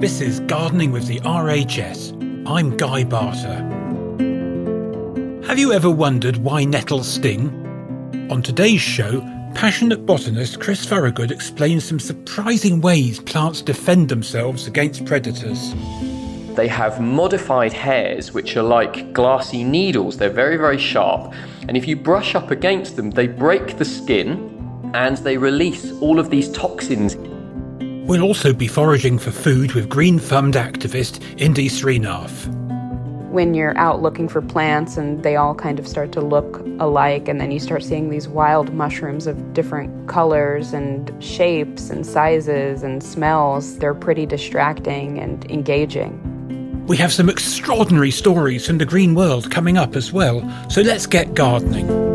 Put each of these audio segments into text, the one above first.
This is Gardening with the RHS. I'm Guy Barter. Have you ever wondered why nettles sting? On today's show, passionate botanist Chris Thorogood explains some surprising ways plants defend themselves against predators. They have modified hairs which are like glassy needles. They're very, very sharp. And if you brush up against them, they break the skin and they release all of these toxins We'll also be foraging for food with green thumbed activist Indy Srinath. When you're out looking for plants and they all kind of start to look alike, and then you start seeing these wild mushrooms of different colors and shapes and sizes and smells, they're pretty distracting and engaging. We have some extraordinary stories from the green world coming up as well, so let's get gardening.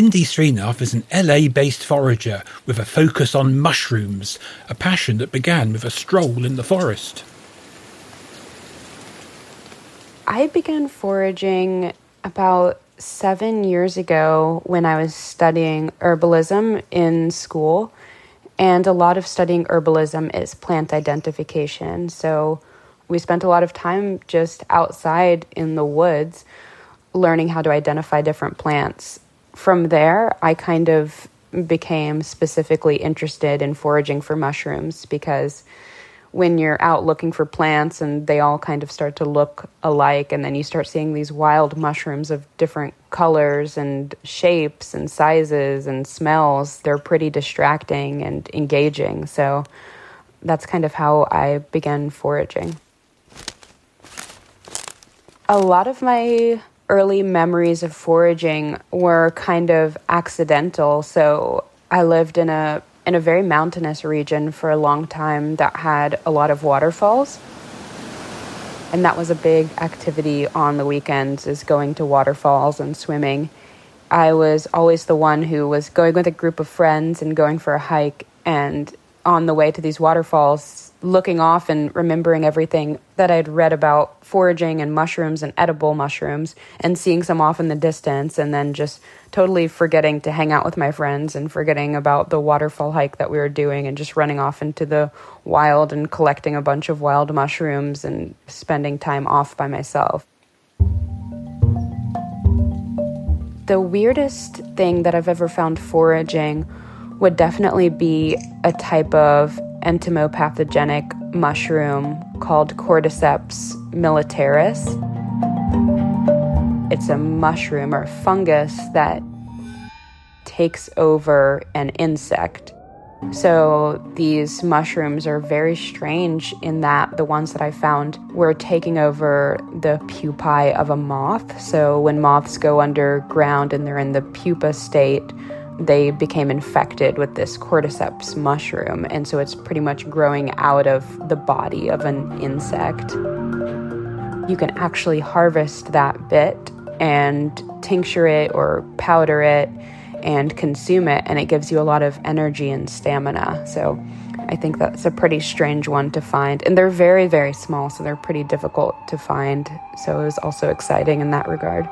Indy Srinath is an LA based forager with a focus on mushrooms, a passion that began with a stroll in the forest. I began foraging about seven years ago when I was studying herbalism in school. And a lot of studying herbalism is plant identification. So we spent a lot of time just outside in the woods learning how to identify different plants from there, I kind of became specifically interested in foraging for mushrooms because when you're out looking for plants and they all kind of start to look alike, and then you start seeing these wild mushrooms of different colors and shapes and sizes and smells, they're pretty distracting and engaging. So that's kind of how I began foraging. A lot of my early memories of foraging were kind of accidental. So I lived in a in a very mountainous region for a long time that had a lot of waterfalls. And that was a big activity on the weekends is going to waterfalls and swimming. I was always the one who was going with a group of friends and going for a hike and on the way to these waterfalls looking off and remembering everything that I'd read about foraging and mushrooms and edible mushrooms and seeing some off in the distance and then just totally forgetting to hang out with my friends and forgetting about the waterfall hike that we were doing and just running off into the wild and collecting a bunch of wild mushrooms and spending time off by myself. The weirdest thing that I've ever found foraging would definitely be a type of entomopathogenic mushroom called Cordyceps militaris. It's a mushroom or fungus that takes over an insect. So these mushrooms are very strange in that the ones that I found were taking over the pupae of a moth. So when moths go underground and they're in the pupa state, they became infected with this cordyceps mushroom, and so it's pretty much growing out of the body of an insect. You can actually harvest that bit and tincture it or powder it and consume it, and it gives you a lot of energy and stamina. So I think that's a pretty strange one to find. And they're very, very small, so they're pretty difficult to find. So it was also exciting in that regard.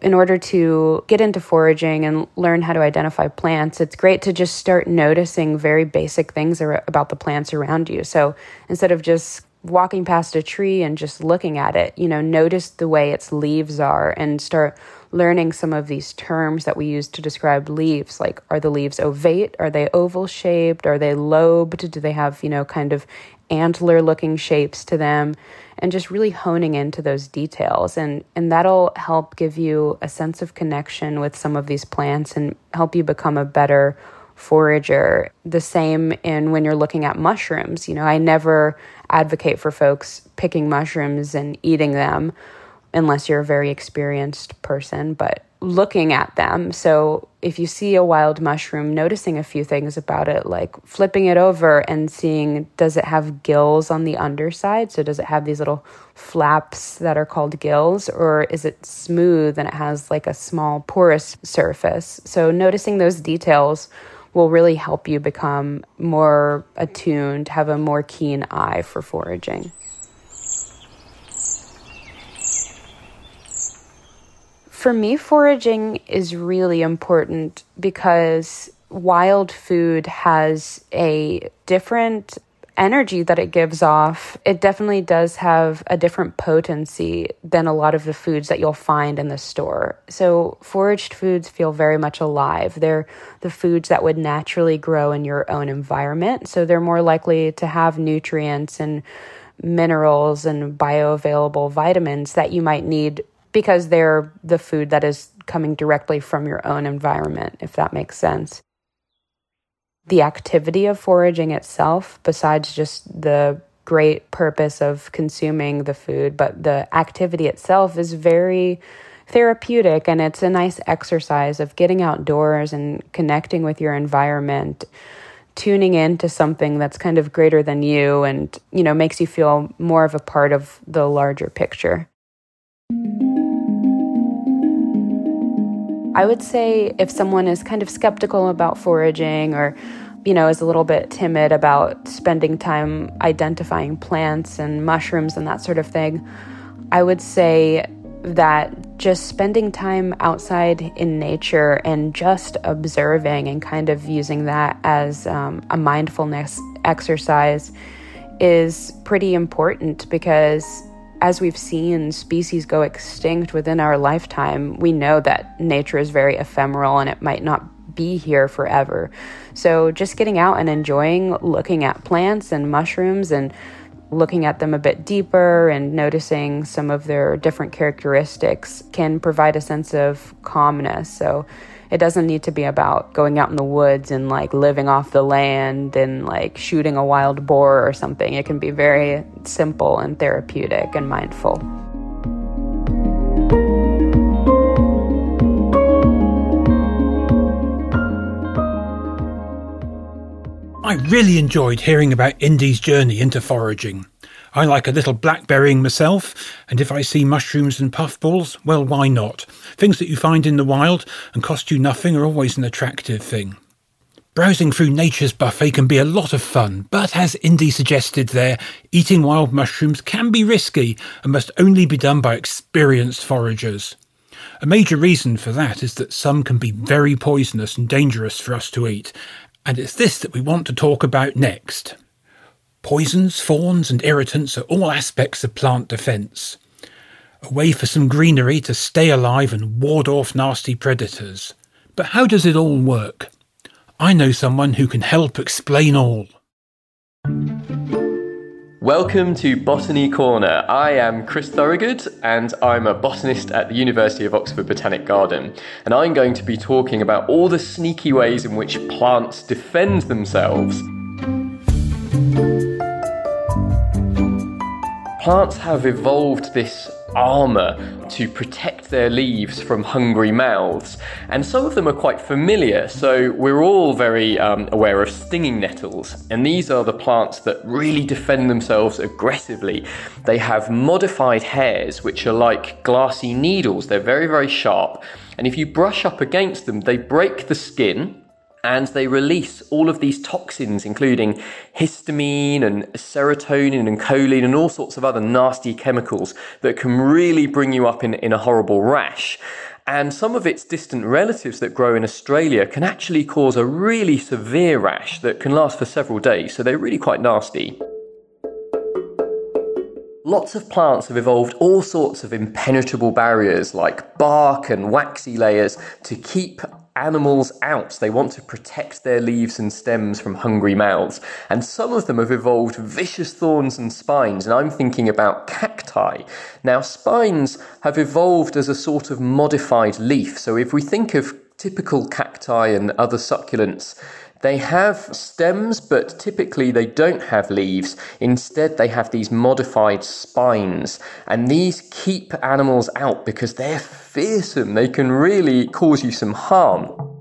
In order to get into foraging and learn how to identify plants, it's great to just start noticing very basic things about the plants around you. So instead of just walking past a tree and just looking at it, you know, notice the way its leaves are and start learning some of these terms that we use to describe leaves. Like, are the leaves ovate? Are they oval shaped? Are they lobed? Do they have, you know, kind of antler looking shapes to them? And just really honing into those details. And, and that'll help give you a sense of connection with some of these plants and help you become a better forager. The same in when you're looking at mushrooms. You know, I never advocate for folks picking mushrooms and eating them unless you're a very experienced person, but looking at them. So if you see a wild mushroom, noticing a few things about it, like flipping it over and seeing does it have gills on the underside? So does it have these little flaps that are called gills, or is it smooth and it has like a small porous surface? So noticing those details will really help you become more attuned, have a more keen eye for foraging. For me, foraging is really important because wild food has a different energy that it gives off, it definitely does have a different potency than a lot of the foods that you'll find in the store. So, foraged foods feel very much alive. They're the foods that would naturally grow in your own environment. So, they're more likely to have nutrients and minerals and bioavailable vitamins that you might need because they're the food that is coming directly from your own environment, if that makes sense. The activity of foraging itself, besides just the great purpose of consuming the food, but the activity itself is very therapeutic and it's a nice exercise of getting outdoors and connecting with your environment tuning into something that's kind of greater than you and you know makes you feel more of a part of the larger picture I would say if someone is kind of skeptical about foraging or you know, is a little bit timid about spending time identifying plants and mushrooms and that sort of thing, I would say that just spending time outside in nature and just observing and kind of using that as um, a mindfulness exercise is pretty important because as we've seen species go extinct within our lifetime, we know that nature is very ephemeral and it might not be here forever. So, just getting out and enjoying looking at plants and mushrooms and looking at them a bit deeper and noticing some of their different characteristics can provide a sense of calmness. So, it doesn't need to be about going out in the woods and like living off the land and like shooting a wild boar or something. It can be very simple and therapeutic and mindful. I really enjoyed hearing about Indy's journey into foraging. I like a little blackberrying myself, and if I see mushrooms and puffballs, well, why not? Things that you find in the wild and cost you nothing are always an attractive thing. Browsing through nature's buffet can be a lot of fun, but as Indy suggested there, eating wild mushrooms can be risky and must only be done by experienced foragers. A major reason for that is that some can be very poisonous and dangerous for us to eat, and it's this that we want to talk about next. Poisons, thorns, and irritants are all aspects of plant defence. A way for some greenery to stay alive and ward off nasty predators. But how does it all work? I know someone who can help explain all. Welcome to Botany Corner. I am Chris Thorogood and I'm a botanist at the University of Oxford Botanic Garden. And I'm going to be talking about all the sneaky ways in which plants defend themselves Plants have evolved this armour to protect their leaves from hungry mouths, and some of them are quite familiar. So, we're all very um, aware of stinging nettles, and these are the plants that really defend themselves aggressively. They have modified hairs which are like glassy needles, they're very, very sharp, and if you brush up against them, they break the skin and they release all of these toxins, including histamine and serotonin and choline and all sorts of other nasty chemicals that can really bring you up in, in a horrible rash. And some of its distant relatives that grow in Australia can actually cause a really severe rash that can last for several days, so they're really quite nasty. Lots of plants have evolved all sorts of impenetrable barriers like bark and waxy layers to keep animals out. They want to protect their leaves and stems from hungry mouths. And some of them have evolved vicious thorns and spines. And I'm thinking about cacti. Now, spines have evolved as a sort of modified leaf. So if we think of typical cacti and other succulents, they have stems, but typically they don't have leaves. Instead, they have these modified spines, and these keep animals out because they're fearsome. They can really cause you some harm.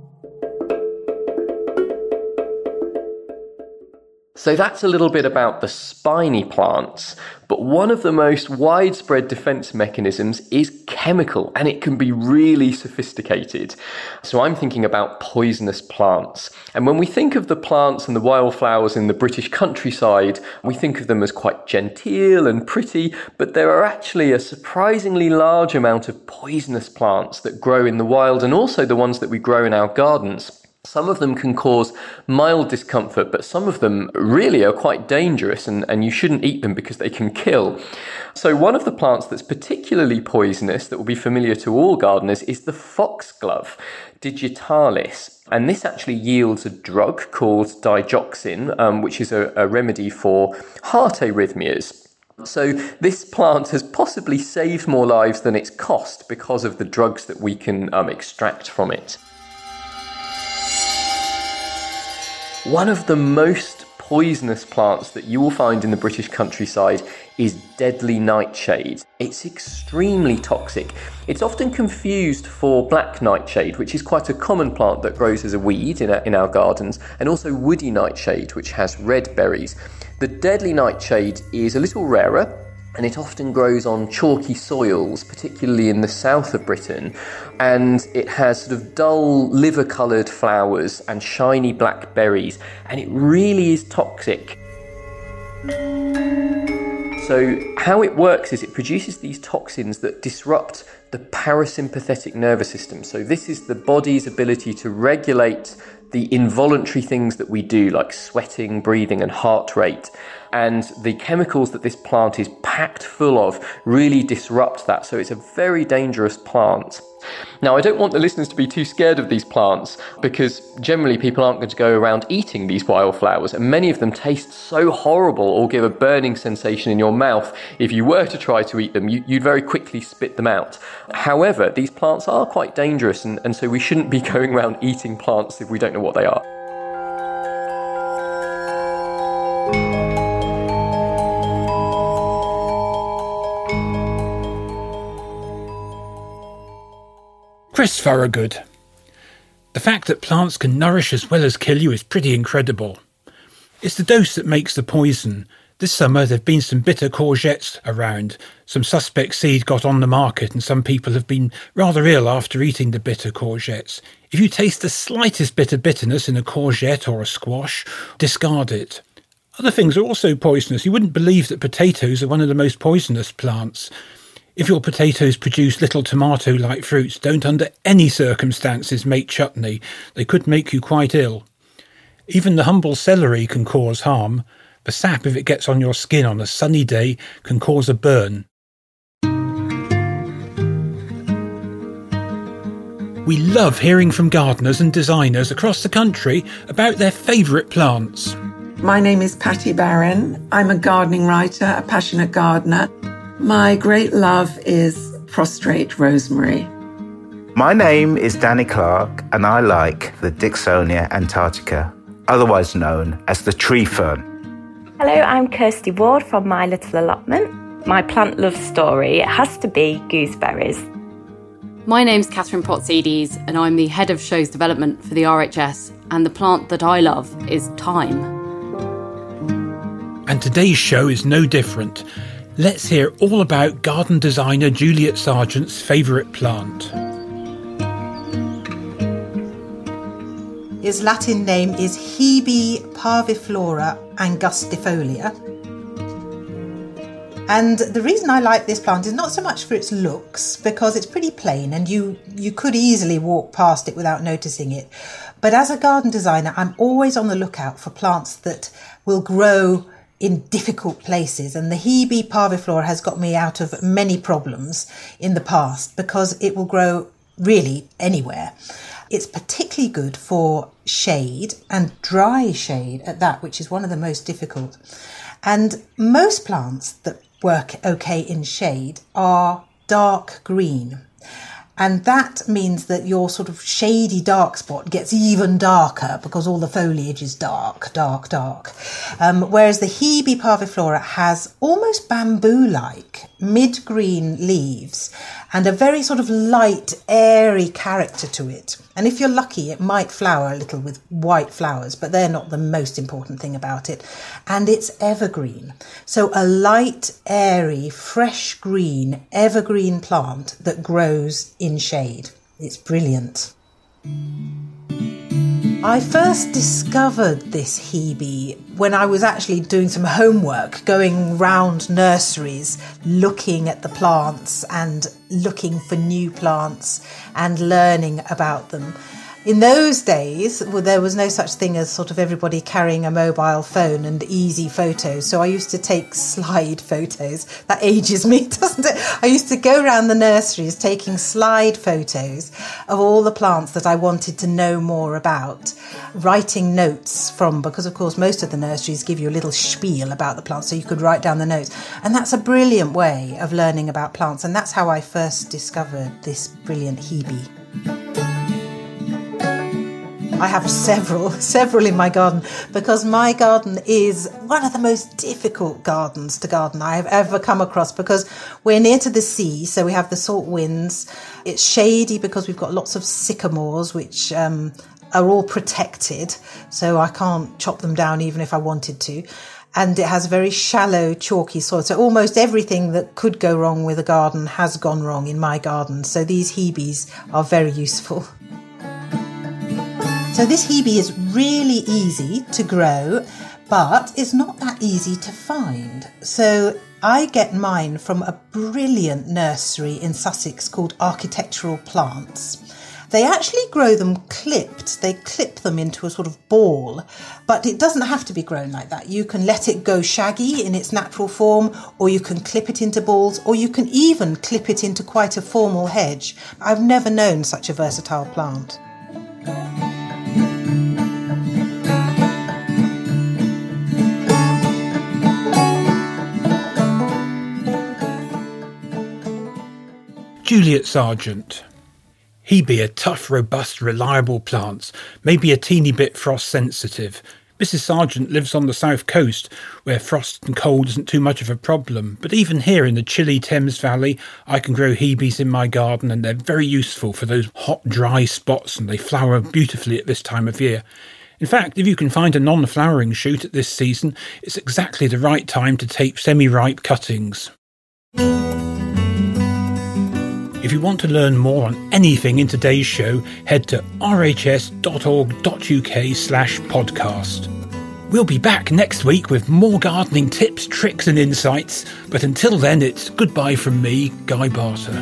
So that's a little bit about the spiny plants. But one of the most widespread defense mechanisms is chemical, and it can be really sophisticated. So I'm thinking about poisonous plants. And when we think of the plants and the wildflowers in the British countryside, we think of them as quite genteel and pretty, but there are actually a surprisingly large amount of poisonous plants that grow in the wild and also the ones that we grow in our gardens. Some of them can cause mild discomfort, but some of them really are quite dangerous and, and you shouldn't eat them because they can kill. So, one of the plants that's particularly poisonous that will be familiar to all gardeners is the foxglove, digitalis. And this actually yields a drug called digoxin, um, which is a, a remedy for heart arrhythmias. So, this plant has possibly saved more lives than its cost because of the drugs that we can um, extract from it. One of the most poisonous plants that you will find in the British countryside is deadly nightshade. It's extremely toxic. It's often confused for black nightshade, which is quite a common plant that grows as a weed in our, in our gardens, and also woody nightshade, which has red berries. The deadly nightshade is a little rarer, and it often grows on chalky soils, particularly in the south of Britain. And it has sort of dull liver coloured flowers and shiny black berries, and it really is toxic. So, how it works is it produces these toxins that disrupt the parasympathetic nervous system. So, this is the body's ability to regulate the involuntary things that we do, like sweating, breathing, and heart rate and the chemicals that this plant is packed full of really disrupt that. So it's a very dangerous plant. Now, I don't want the listeners to be too scared of these plants because generally people aren't going to go around eating these wildflowers, and many of them taste so horrible or give a burning sensation in your mouth. If you were to try to eat them, you, would very quickly spit them out. However, these plants are quite dangerous, and, and so we shouldn't be going around eating plants if we don't know what they are. Chris Thorogood. The fact that plants can nourish as well as kill you is pretty incredible. It's the dose that makes the poison. This summer there have been some bitter courgettes around. Some suspect seed got on the market and some people have been rather ill after eating the bitter courgettes. If you taste the slightest bit of bitterness in a courgette or a squash, discard it. Other things are also poisonous. You wouldn't believe that potatoes are one of the most poisonous plants. If your potatoes produce little tomato like fruits, don't under any circumstances make chutney. They could make you quite ill. Even the humble celery can cause harm. The sap, if it gets on your skin on a sunny day, can cause a burn. We love hearing from gardeners and designers across the country about their favourite plants. My name is Patty Barron. I'm a gardening writer, a passionate gardener. My great love is prostrate rosemary. My name is Danny Clark, and I like the Dicksonia antarctica, otherwise known as the tree fern. Hello, I'm Kirsty Ward from My Little Allotment. My plant love story has to be gooseberries. My name's Catherine Potsidis, and I'm the head of shows development for the RHS. And the plant that I love is thyme. And today's show is no different. Let's hear all about garden designer Juliet Sargent's favourite plant. His Latin name is Hebe parviflora angustifolia. And the reason I like this plant is not so much for its looks, because it's pretty plain and you, you could easily walk past it without noticing it. But as a garden designer, I'm always on the lookout for plants that will grow in difficult places. And the Hebe parviflora has got me out of many problems in the past because it will grow really anywhere. It's particularly good for shade and dry shade at that, which is one of the most difficult. And most plants that work okay in shade are dark green. And that means that your sort of shady dark spot gets even darker because all the foliage is dark, dark, dark. Um, whereas the Hebe parviflora has almost bamboo like mid green leaves and a very sort of light, airy character to it. And if you're lucky, it might flower a little with white flowers, but they're not the most important thing about it. And it's evergreen. So a light, airy, fresh green, evergreen plant that grows in shade. It's brilliant. I first discovered this Hebe when I was actually doing some homework, going round nurseries, looking at the plants and looking for new plants and learning about them in those days, well, there was no such thing as sort of everybody carrying a mobile phone and easy photos. So I used to take slide photos. That ages me, doesn't it? I used to go around the nurseries taking slide photos of all the plants that I wanted to know more about, writing notes from, because of course, most of the nurseries give you a little spiel about the plants, so you could write down the notes. And that's a brilliant way of learning about plants. And that's how I first discovered this brilliant Hebe. I have several, several in my garden because my garden is one of the most difficult gardens to garden I have ever come across because we're near to the sea, so we have the salt winds. It's shady because we've got lots of sycamores, which um, are all protected, so I can't chop them down even if I wanted to. And it has very shallow, chalky soil. So almost everything that could go wrong with a garden has gone wrong in my garden. So these Hebes are very useful. So this hebe is really easy to grow, but it's not that easy to find. So I get mine from a brilliant nursery in Sussex called Architectural Plants. They actually grow them clipped. They clip them into a sort of ball, but it doesn't have to be grown like that. You can let it go shaggy in its natural form, or you can clip it into balls, or you can even clip it into quite a formal hedge. I've never known such a versatile plant. Juliet Sargent. Hebe a tough, robust, reliable plant, maybe a teeny bit frost sensitive. Mrs. Sargent lives on the south coast, where frost and cold isn't too much of a problem, but even here in the chilly Thames Valley, I can grow Hebes in my garden and they're very useful for those hot, dry spots and they flower beautifully at this time of year. In fact, if you can find a non flowering shoot at this season, it's exactly the right time to take semi ripe cuttings. If you want to learn more on anything in today's show, head to rhs.org.uk slash podcast. We'll be back next week with more gardening tips, tricks, and insights. But until then, it's goodbye from me, Guy Barter.